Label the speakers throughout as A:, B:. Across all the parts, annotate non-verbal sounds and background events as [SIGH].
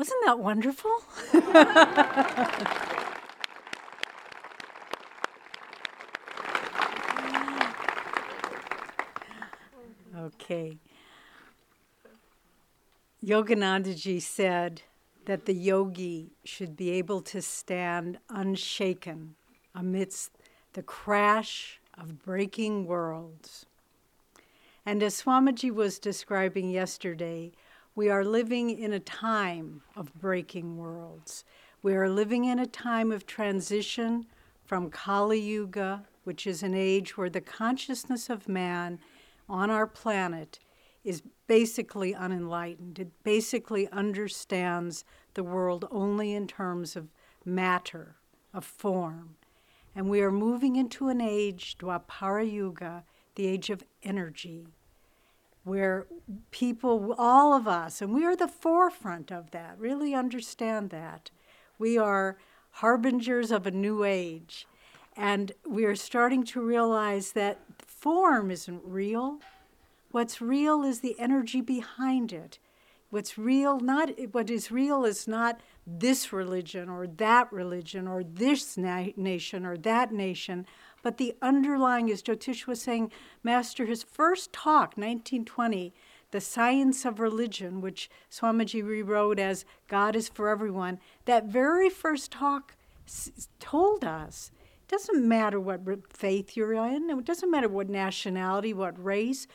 A: Wasn't that wonderful? okay. Yoganandaji said that the yogi should be able to stand unshaken amidst the crash of breaking worlds. And as Swamiji was describing yesterday, we are living in a time of breaking worlds. We are living in a time of transition from Kali Yuga, which is an age where the consciousness of man on our planet is basically unenlightened. It basically understands the world only in terms of matter, of form. And we are moving into an age, Dwapara Yuga, the age of energy, where people, all of us, and we are the forefront of that, really understand that. We are harbingers of a new age. And we are starting to realize that form isn't real. What's real is the energy behind it. What's real, not what is real is not this religion or that religion or this na- nation or that nation, but the underlying, as Jyotish was saying, Master, his first talk, 1920, The Science of Religion, which Swamiji rewrote as God is for Everyone, that very first talk s- told us it doesn't matter what faith you're in, it doesn't matter what nationality, what race,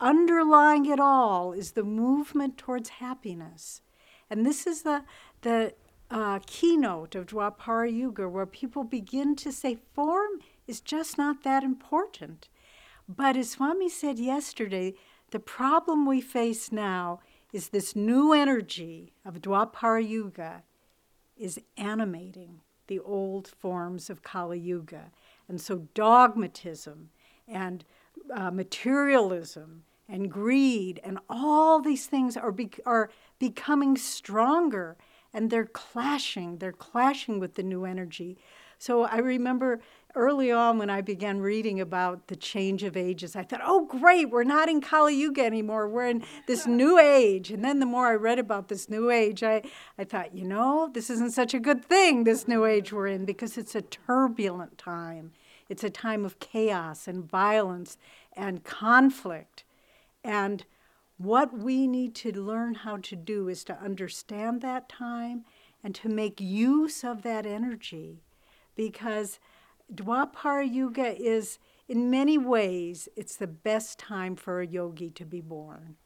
A: underlying it all is the movement towards happiness. And this is the, the uh, keynote of Dwapara Yuga, where people begin to say form is just not that important. But as Swami said yesterday, the problem we face now is this new energy of Dwapara Yuga is animating the old forms of Kali Yuga. And so dogmatism and uh, materialism and greed and all these things are, be- are becoming stronger and they're clashing. They're clashing with the new energy. So I remember early on when I began reading about the change of ages, I thought, oh, great, we're not in Kali Yuga anymore. We're in this new age. And then the more I read about this new age, I, I thought, you know, this isn't such a good thing, this new age we're in, because it's a turbulent time. It's a time of chaos and violence and conflict. And what we need to learn how to do is to understand that time and to make use of that energy because Dwapara Yuga is, in many ways, it's the best time for a yogi to be born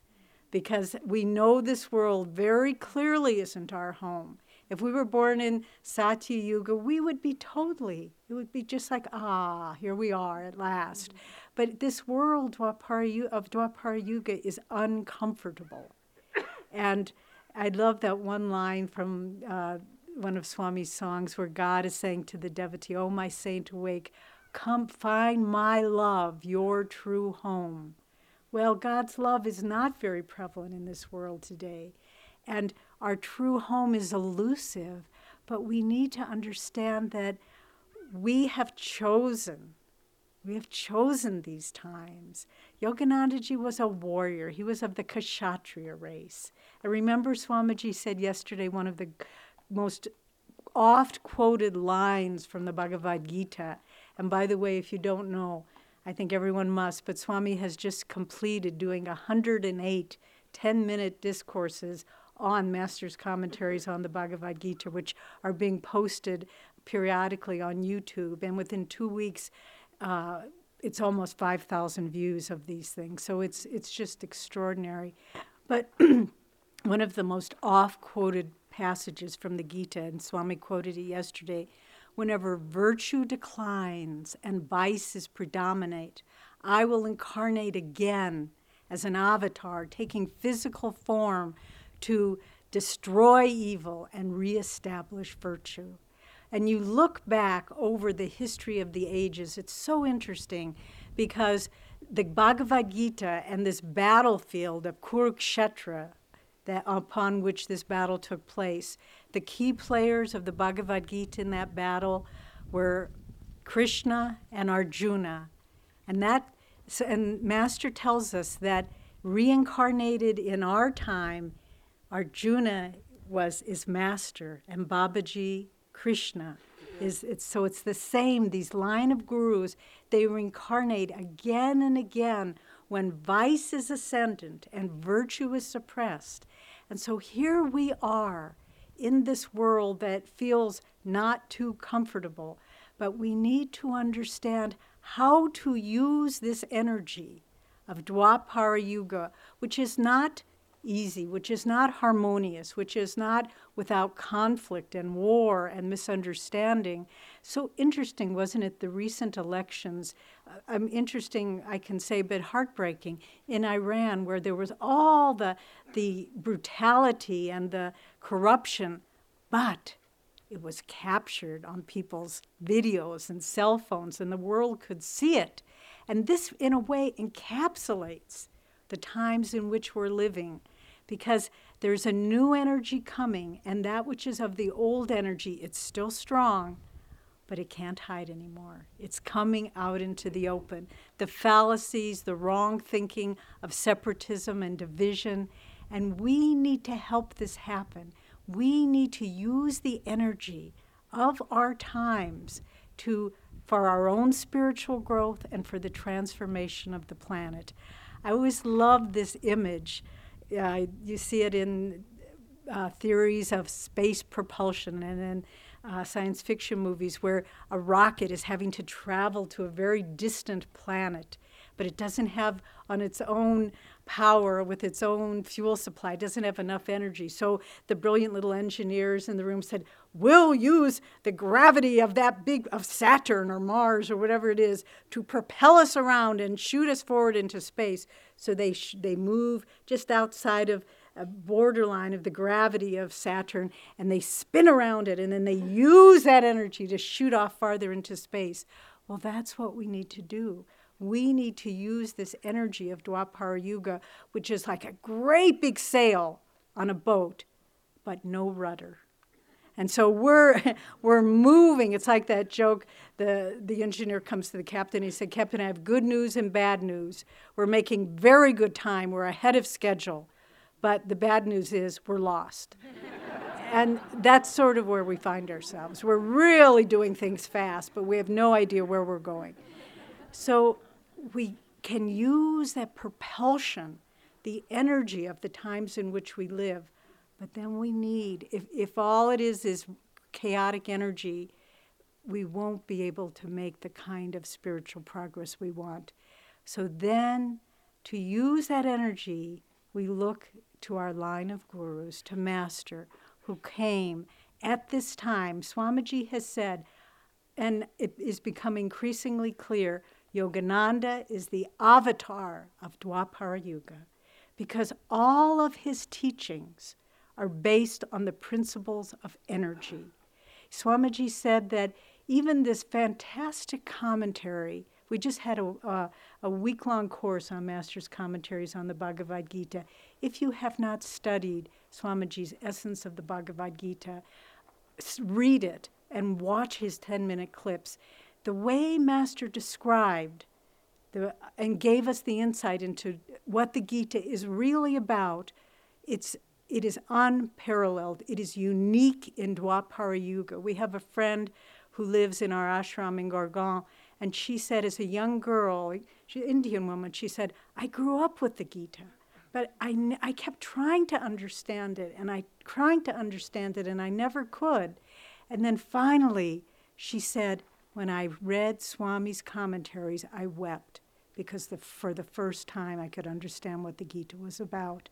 A: because we know this world very clearly isn't our home. If we were born in Satya Yuga, we would be totally, it would be just like, ah, here we are at last. Mm-hmm. But this world Dwapara, of Dwapara Yuga is uncomfortable. and I love that one line from uh, one of Swami's songs where God is saying to the devotee, Oh, my saint, awake, come find my love, your true home. Well, God's love is not very prevalent in this world today. And our true home is elusive, but we need to understand that we have chosen we have chosen these times. Yoganandaji was a warrior. He was of the Kshatriya race. I remember Swamiji said yesterday one of the most oft quoted lines from the Bhagavad Gita. And by the way, if you don't know, I think everyone must, but Swami has just completed doing 108 10 minute discourses on Master's commentaries on the Bhagavad Gita, which are being posted periodically on YouTube. And within two weeks, uh, it's almost 5,000 views of these things. So it's, it's just extraordinary. But [CLEARS THROAT] one of the most oft quoted passages from the Gita, and Swami quoted it yesterday whenever virtue declines and vices predominate, I will incarnate again as an avatar, taking physical form to destroy evil and reestablish virtue. And you look back over the history of the ages, it's so interesting because the Bhagavad Gita and this battlefield of Kurukshetra, that upon which this battle took place, the key players of the Bhagavad Gita in that battle were Krishna and Arjuna. And that and Master tells us that reincarnated in our time, Arjuna was is master, and Babaji Krishna is it's so it's the same. These line of gurus they reincarnate again and again when vice is ascendant and virtue is suppressed. And so here we are in this world that feels not too comfortable, but we need to understand how to use this energy of Dwapara Yuga, which is not easy, which is not harmonious, which is not without conflict and war and misunderstanding. So interesting, wasn't it? The recent elections, uh, um, interesting, I can say, but heartbreaking in Iran, where there was all the the brutality and the corruption, but it was captured on people's videos and cell phones, and the world could see it. And this, in a way, encapsulates the times in which we're living because there's a new energy coming, and that which is of the old energy, it's still strong, but it can't hide anymore. It's coming out into the open. The fallacies, the wrong thinking of separatism and division, and we need to help this happen. We need to use the energy of our times to for our own spiritual growth and for the transformation of the planet. I always love this image uh, you see it in uh, theories of space propulsion and in uh, science fiction movies where a rocket is having to travel to a very distant planet, but it doesn't have on its own power with its own fuel supply, doesn't have enough energy. So the brilliant little engineers in the room said, We'll use the gravity of that big, of Saturn or Mars or whatever it is to propel us around and shoot us forward into space. So they, sh- they move just outside of a borderline of the gravity of Saturn and they spin around it and then they use that energy to shoot off farther into space. Well, that's what we need to do. We need to use this energy of Dwapara Yuga, which is like a great big sail on a boat, but no rudder. And so we're [LAUGHS] we're moving. It's like that joke. The the engineer comes to the captain. He said, "Captain, I have good news and bad news. We're making very good time. We're ahead of schedule, but the bad news is we're lost." [LAUGHS] and that's sort of where we find ourselves. We're really doing things fast, but we have no idea where we're going. So we can use that propulsion, the energy of the times in which we live but then we need, if, if all it is is chaotic energy, we won't be able to make the kind of spiritual progress we want. So then, to use that energy, we look to our line of gurus, to Master, who came at this time. Swamiji has said, and it is becoming increasingly clear Yogananda is the avatar of Dwapara Yuga because all of his teachings are based on the principles of energy. Swamiji said that even this fantastic commentary, we just had a, a week long course on Master's commentaries on the Bhagavad Gita. If you have not studied Swamiji's Essence of the Bhagavad Gita, read it and watch his 10 minute clips. The way Master described the, and gave us the insight into what the Gita is really about, it's it is unparalleled. It is unique in Dwapara Yuga. We have a friend who lives in our ashram in Gurgaon, and she said, as a young girl, she's an Indian woman, she said, I grew up with the Gita, but I, I kept trying to understand it, and I trying to understand it, and I never could. And then finally, she said, when I read Swami's commentaries, I wept because the, for the first time I could understand what the Gita was about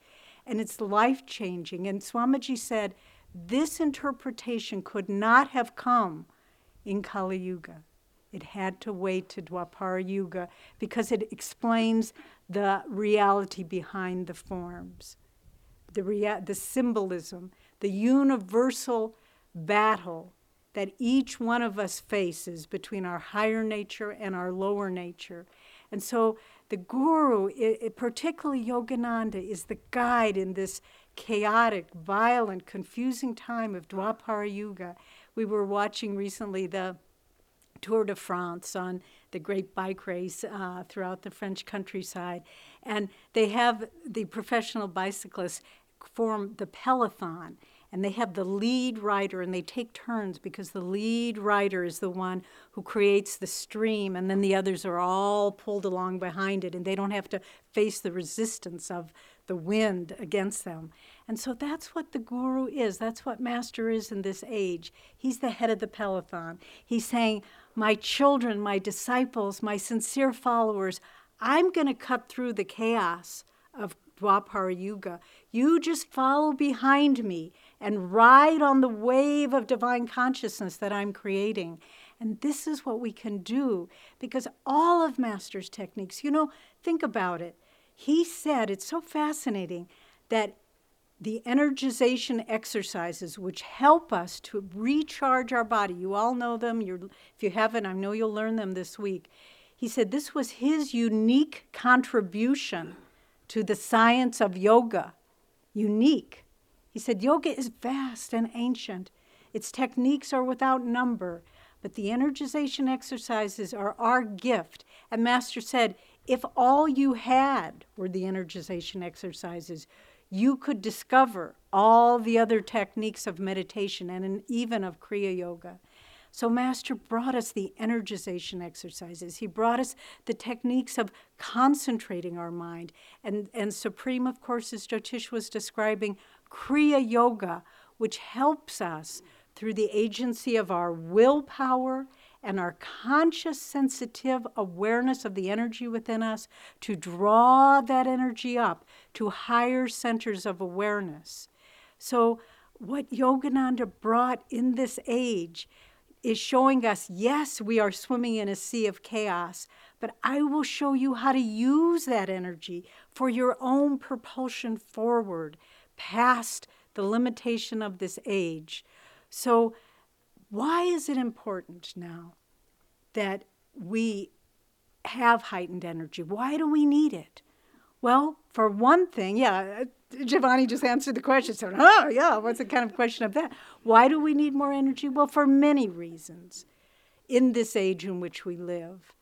A: and it's life changing. And Swamiji said, this interpretation could not have come in Kali Yuga. It had to wait to Dwapara Yuga because it explains the reality behind the forms, the, rea- the symbolism, the universal battle that each one of us faces between our higher nature and our lower nature. And so the guru, it, particularly Yogananda, is the guide in this chaotic, violent, confusing time of Dwapara Yuga. We were watching recently the Tour de France on the great bike race uh, throughout the French countryside. And they have the professional bicyclists form the peloton. And they have the lead rider and they take turns because the lead rider is the one who creates the stream and then the others are all pulled along behind it and they don't have to face the resistance of the wind against them. And so that's what the guru is. That's what master is in this age. He's the head of the peloton he's saying my children my disciples my sincere followers i'm going to cut through the chaos of Dwapara Yuga. You just follow behind me and ride on the wave of divine consciousness that I'm creating. And this is what we can do because all of Master's techniques, you know, think about it. He said, it's so fascinating that the energization exercises which help us to recharge our body, you all know them. You're, if you haven't, I know you'll learn them this week. He said this was his unique contribution to the science of yoga. Unique. He said, Yoga is vast and ancient. Its techniques are without number, but the energization exercises are our gift. And Master said, if all you had were the energization exercises, you could discover all the other techniques of meditation and even of Kriya Yoga. So, Master brought us the energization exercises. He brought us the techniques of concentrating our mind. And, and Supreme, of course, as Jyotish was describing, Kriya Yoga, which helps us through the agency of our willpower and our conscious, sensitive awareness of the energy within us to draw that energy up to higher centers of awareness. So, what Yogananda brought in this age is showing us yes, we are swimming in a sea of chaos, but I will show you how to use that energy for your own propulsion forward past the limitation of this age. So, why is it important now that we have heightened energy? Why do we need it? Well, for one thing, yeah, uh, Giovanni just answered the question. So, oh, yeah, what's the kind of question of that? Why do we need more energy? Well, for many reasons in this age in which we live.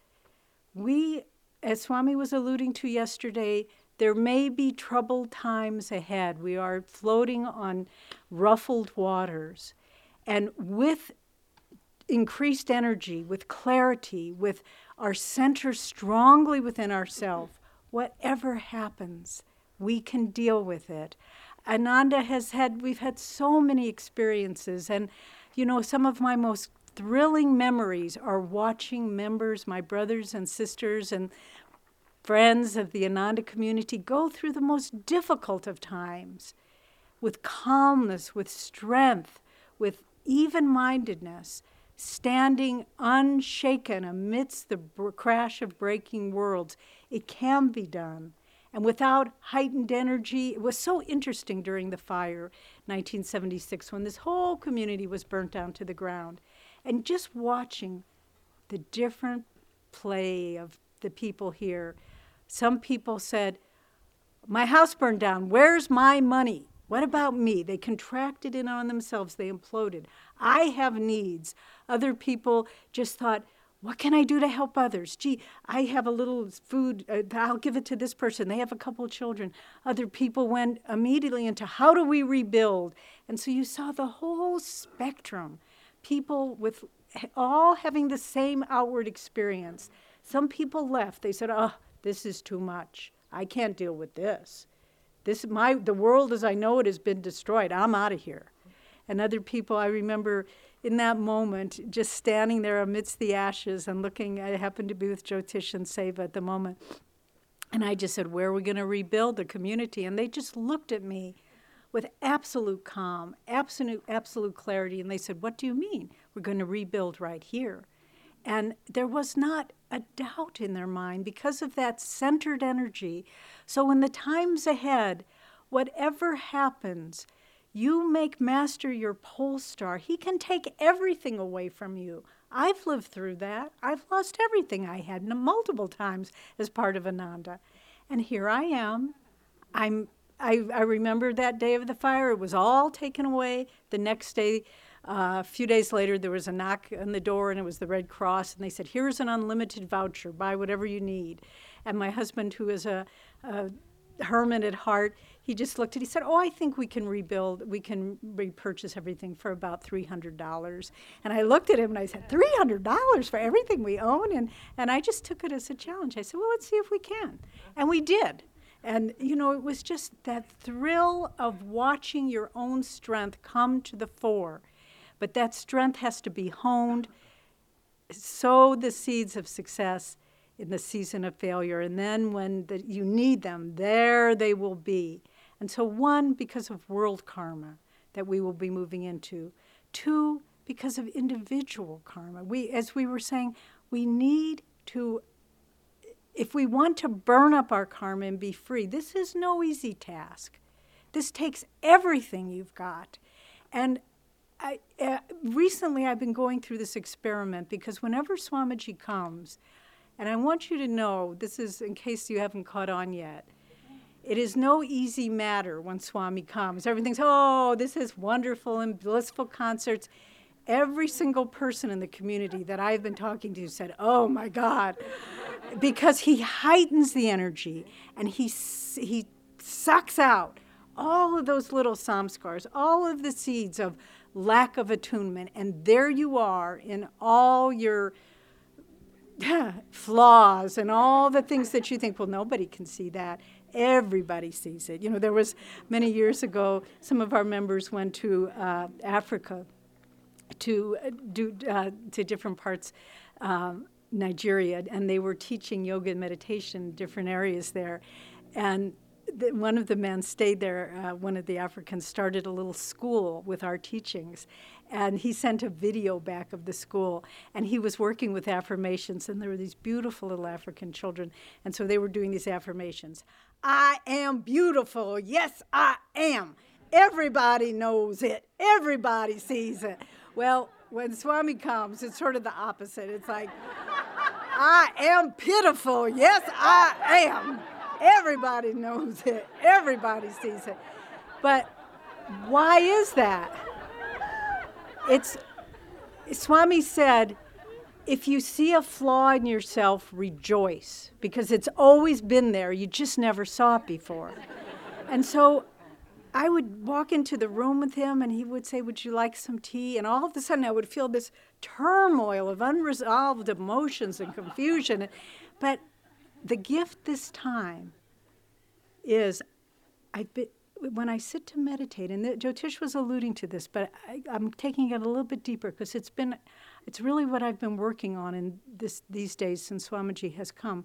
A: We, as Swami was alluding to yesterday, there may be troubled times ahead. We are floating on ruffled waters. And with increased energy, with clarity, with our center strongly within ourselves, whatever happens, we can deal with it. Ananda has had, we've had so many experiences. And, you know, some of my most thrilling memories are watching members, my brothers and sisters, and friends of the Ananda community go through the most difficult of times with calmness, with strength, with even mindedness, standing unshaken amidst the br- crash of breaking worlds. It can be done. And without heightened energy, it was so interesting during the fire, 1976, when this whole community was burnt down to the ground. And just watching the different play of the people here some people said, My house burned down. Where's my money? What about me? They contracted in on themselves, they imploded. I have needs. Other people just thought, what can I do to help others? Gee, I have a little food, uh, I'll give it to this person. They have a couple children. Other people went immediately into how do we rebuild? And so you saw the whole spectrum. People with all having the same outward experience. Some people left. They said, oh, this is too much. I can't deal with this. This my the world as I know it has been destroyed. I'm out of here. And other people I remember in that moment just standing there amidst the ashes and looking I happened to be with Jyotish and Seva at the moment. And I just said, Where are we going to rebuild the community? And they just looked at me with absolute calm, absolute, absolute clarity. And they said, What do you mean? We're going to rebuild right here. And there was not a doubt in their mind because of that centered energy. So, in the times ahead, whatever happens, you make Master your pole star. He can take everything away from you. I've lived through that. I've lost everything I had multiple times as part of Ananda. And here I am. I'm I, I remember that day of the fire. It was all taken away. The next day, uh, a few days later, there was a knock on the door, and it was the Red Cross, and they said, "Here's an unlimited voucher. Buy whatever you need." And my husband, who is a, a hermit at heart, he just looked at. He said, "Oh, I think we can rebuild. We can repurchase everything for about three hundred dollars." And I looked at him and I said, 300 dollars for everything we own?" And and I just took it as a challenge. I said, "Well, let's see if we can," and we did. And you know, it was just that thrill of watching your own strength come to the fore. But that strength has to be honed. Sow the seeds of success in the season of failure. And then when the, you need them, there they will be. And so, one, because of world karma that we will be moving into. Two, because of individual karma. We, as we were saying, we need to, if we want to burn up our karma and be free, this is no easy task. This takes everything you've got. And I, uh, recently I've been going through this experiment because whenever Swamiji comes, and I want you to know this is in case you haven't caught on yet. It is no easy matter when Swami comes. Everything's, oh, this is wonderful and blissful concerts. Every single person in the community that I've been talking to said, oh my God, because he heightens the energy and he, he sucks out all of those little samskars, all of the seeds of lack of attunement. And there you are in all your [LAUGHS] flaws and all the things that you think, well, nobody can see that. Everybody sees it. You know, there was many years ago, some of our members went to uh, Africa to uh, do uh, to different parts. Um, Nigeria, and they were teaching yoga and meditation in different areas there. And the, one of the men stayed there. Uh, one of the Africans started a little school with our teachings, and he sent a video back of the school. And he was working with affirmations, and there were these beautiful little African children, and so they were doing these affirmations. I am beautiful. Yes, I am. Everybody knows it. Everybody sees it. Well, when Swami comes, it's sort of the opposite. It's like, I am pitiful. Yes, I am. Everybody knows it, everybody sees it. But why is that? It's Swami said, if you see a flaw in yourself, rejoice because it's always been there. You just never saw it before. And so I would walk into the room with him and he would say, Would you like some tea? And all of a sudden I would feel this turmoil of unresolved emotions and confusion. But the gift this time is I when I sit to meditate, and the, Jyotish was alluding to this, but I, am taking it a little bit deeper because it's been, it's really what I've been working on in this these days since Swamiji has come.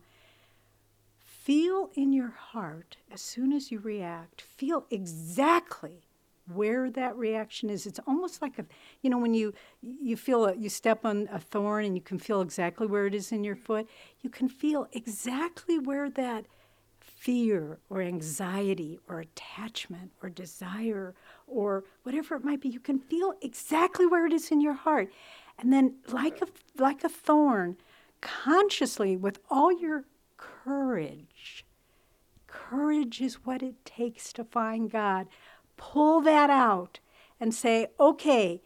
A: Feel in your heart as soon as you react. Feel exactly where that reaction is. It's almost like a, you know, when you you feel a, you step on a thorn and you can feel exactly where it is in your foot. You can feel exactly where that fear or anxiety or attachment or desire or whatever it might be. You can feel exactly where it is in your heart. And then, like a, like a thorn, consciously, with all your courage, courage is what it takes to find God pull that out and say, okay,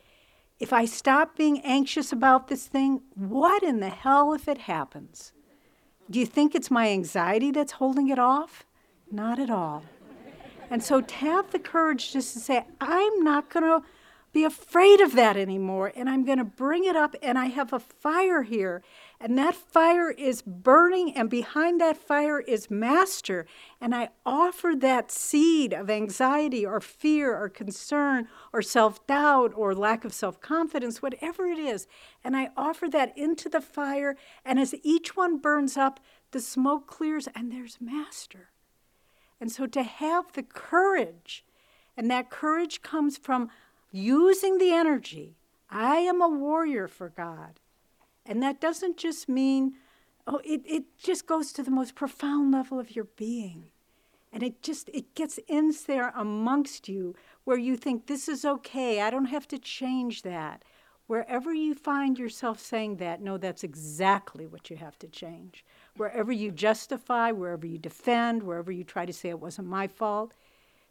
A: if I stop being anxious about this thing, what in the hell if it happens? Do you think it's my anxiety that's holding it off? Not at all. And so to have the courage just to say, I'm not going to be afraid of that anymore. And I'm going to bring it up. And I have a fire here. And that fire is burning. And behind that fire is Master. And I offer that seed of anxiety or fear or concern or self doubt or lack of self confidence, whatever it is. And I offer that into the fire. And as each one burns up, the smoke clears and there's Master. And so to have the courage, and that courage comes from using the energy. I am a warrior for God. And that doesn't just mean, oh, it, it just goes to the most profound level of your being. And it just it gets in there amongst you where you think this is okay. I don't have to change that. Wherever you find yourself saying that, no, that's exactly what you have to change. Wherever you justify, wherever you defend, wherever you try to say it wasn't my fault,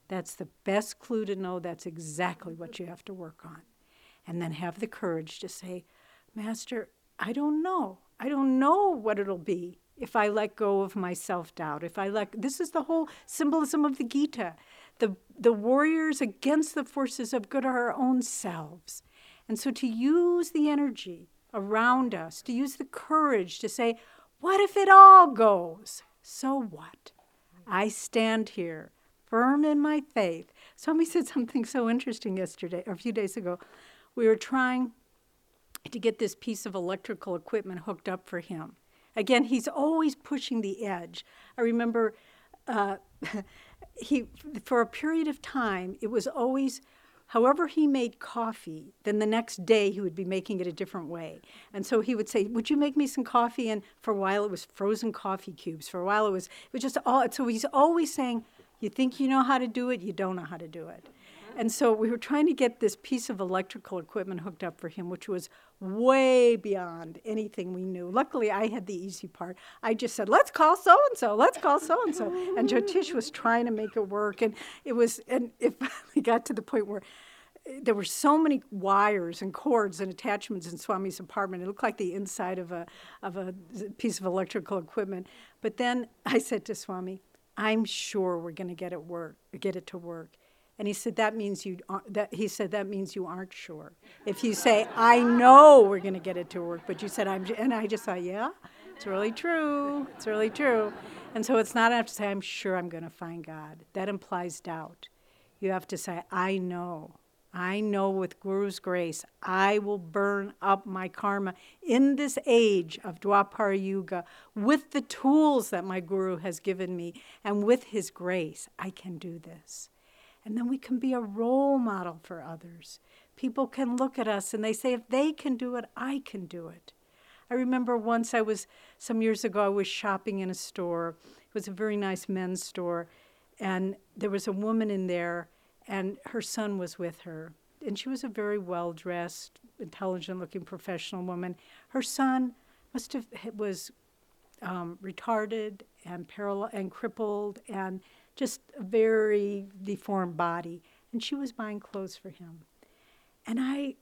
A: that's the best clue to know that's exactly what you have to work on. And then have the courage to say, Master, I don't know. I don't know what it'll be if I let go of my self doubt. If I let, this is the whole symbolism of the Gita the, the warriors against the forces of good are our own selves. And so to use the energy around us, to use the courage to say, what if it all goes? So what? I stand here firm in my faith. Swami said something so interesting yesterday, or a few days ago. We were trying to get this piece of electrical equipment hooked up for him. Again, he's always pushing the edge. I remember uh, [LAUGHS] he, for a period of time, it was always however he made coffee, then the next day he would be making it a different way. And so he would say, Would you make me some coffee? And for a while it was frozen coffee cubes. For a while it was, it was just all, so he's always saying, You think you know how to do it, you don't know how to do it. And so we were trying to get this piece of electrical equipment hooked up for him, which was way beyond anything we knew. Luckily, I had the easy part. I just said, "Let's call so and so. Let's call so and so." And Jyotish was trying to make it work, and it was. And it [LAUGHS] finally got to the point where eh, there were so many wires and cords and attachments in Swami's apartment. It looked like the inside of a of a piece of electrical equipment. But then I said to Swami, "I'm sure we're going to get it work, get it to work." And he said, that means you, that, he said, that means you aren't sure. If you say, I know we're going to get it to work, but you said, I'm, and I just thought, yeah, it's really true. It's really true. And so it's not enough to say, I'm sure I'm going to find God. That implies doubt. You have to say, I know. I know with Guru's grace, I will burn up my karma in this age of Dwapara Yuga with the tools that my Guru has given me. And with his grace, I can do this. And then we can be a role model for others. People can look at us and they say, if they can do it, I can do it. I remember once I was, some years ago, I was shopping in a store. It was a very nice men's store. And there was a woman in there, and her son was with her. And she was a very well dressed, intelligent looking professional woman. Her son must have was um, retarded and paralyzed and crippled and just a very deformed body. And she was buying clothes for him. And I,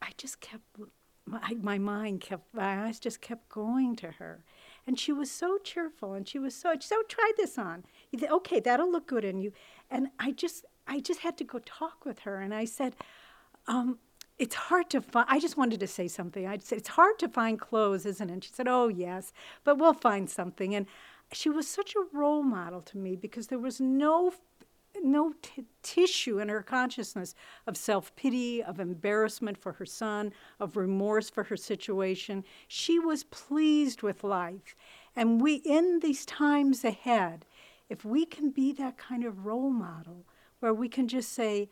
A: I just kept, my, my mind kept, my eyes just kept going to her. And she was so cheerful and she was so, said, oh, try this on. Okay, that'll look good on you. And I just, I just had to go talk with her. And I said, um, it's hard to find. I just wanted to say something. I said, it's hard to find clothes, isn't it? And she said, oh, yes, but we'll find something. And she was such a role model to me because there was no no t- tissue in her consciousness of self pity, of embarrassment for her son, of remorse for her situation. She was pleased with life. And we, in these times ahead, if we can be that kind of role model where we can just say,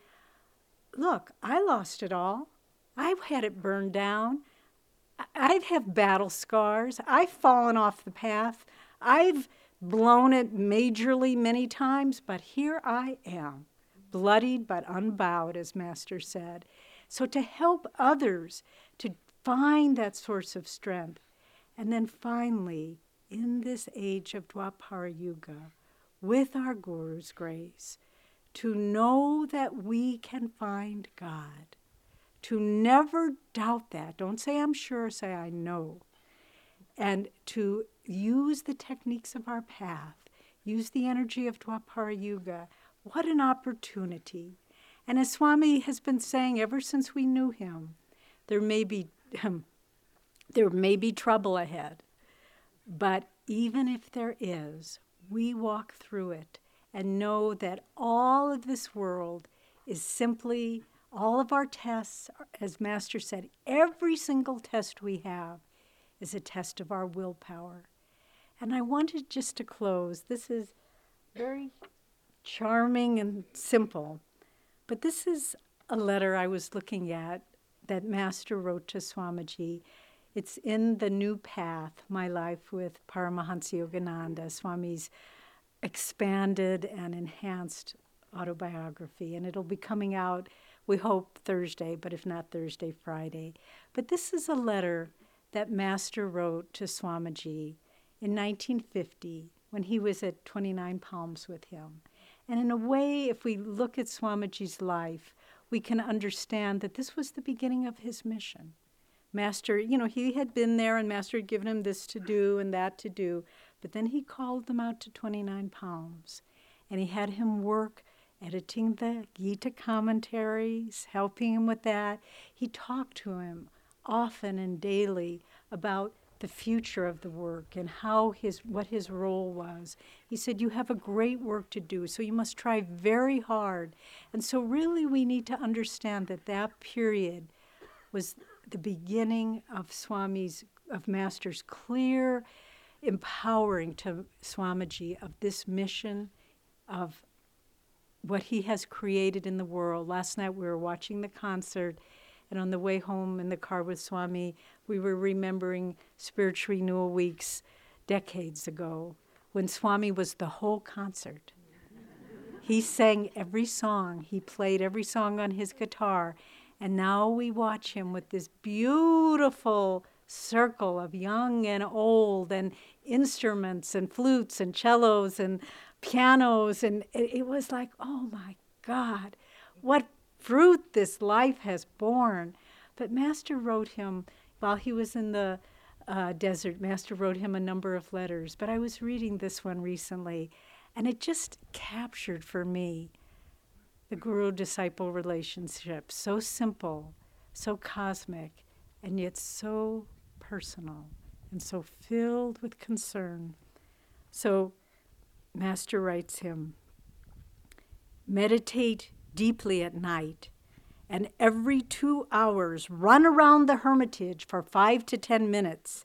A: Look, I lost it all. I've had it burned down. I have battle scars. I've fallen off the path. I've blown it majorly many times, but here I am, bloodied but unbowed, as Master said. So to help others to find that source of strength. And then finally, in this age of Dwapara Yuga, with our Guru's grace, to know that we can find God, to never doubt that. Don't say I'm sure, say I know. And to use the techniques of our path, use the energy of Dwapara Yuga. What an opportunity. And as Swami has been saying ever since we knew him, there may be, um, [CLEARS THROAT] there may be trouble ahead. But even if there is, we walk through it and know that all of this world is simply all of our tests, as Master said, every single test we have is a test of our willpower. And I wanted just to close. This is very charming and simple, but this is a letter I was looking at that Master wrote to Swamiji. It's in The New Path, My Life with Paramahansa Yogananda, Swami's expanded and enhanced autobiography. And it'll be coming out, we hope, Thursday, but if not Thursday, Friday. But this is a letter that Master wrote to Swamiji in 1950 when he was at 29 Palms with him. And in a way, if we look at Swamiji's life, we can understand that this was the beginning of his mission. Master, you know, he had been there and Master had given him this to do and that to do, but then he called them out to 29 Palms and he had him work editing the Gita commentaries, helping him with that. He talked to him often and daily about the future of the work and how his what his role was. He said you have a great work to do, so you must try very hard. And so really we need to understand that that period was the beginning of Swami's of Master's clear empowering to Swamiji of this mission of what he has created in the world. Last night we were watching the concert, and on the way home in the car with Swami, we were remembering Spiritual Renewal Weeks decades ago when Swami was the whole concert. He sang every song, he played every song on his guitar, and now we watch him with this beautiful circle of young and old and instruments and flutes and cellos and pianos. And it, it was like, oh my God, what fruit this life has borne. But Master wrote him while he was in the uh, desert. Master wrote him a number of letters, but I was reading this one recently, and it just captured for me the guru disciple relationship. So simple, so cosmic, and yet so personal and so filled with concern. So, Master writes him meditate deeply at night, and every two hours run around the hermitage for five to ten minutes.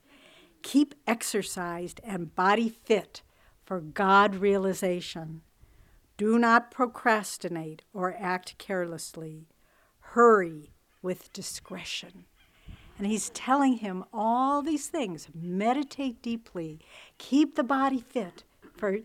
A: Keep exercised and body fit for God realization. Do not procrastinate or act carelessly. Hurry with discretion. And he's telling him all these things meditate deeply, keep the body fit for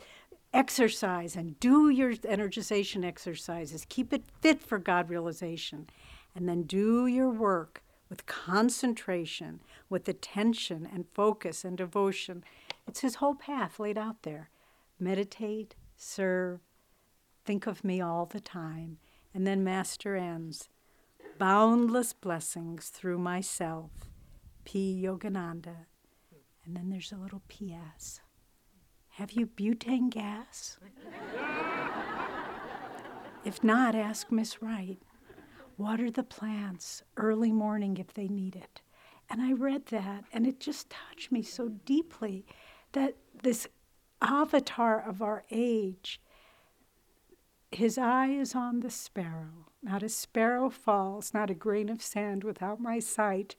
A: exercise, and do your energization exercises. Keep it fit for God realization. And then do your work with concentration, with attention and focus and devotion. It's his whole path laid out there. Meditate, serve, think of me all the time. And then Master ends boundless blessings through myself, P. Yogananda. And then there's a little P.S. Have you butane gas? if not, ask Miss Wright. Water the plants early morning if they need it. And I read that, and it just touched me so deeply that this avatar of our age, his eye is on the sparrow not a sparrow falls, not a grain of sand without my sight.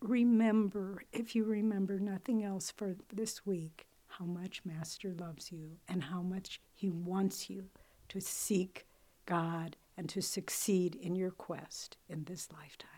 A: Remember, if you remember nothing else for this week, how much Master loves you and how much he wants you to seek God and to succeed in your quest in this lifetime.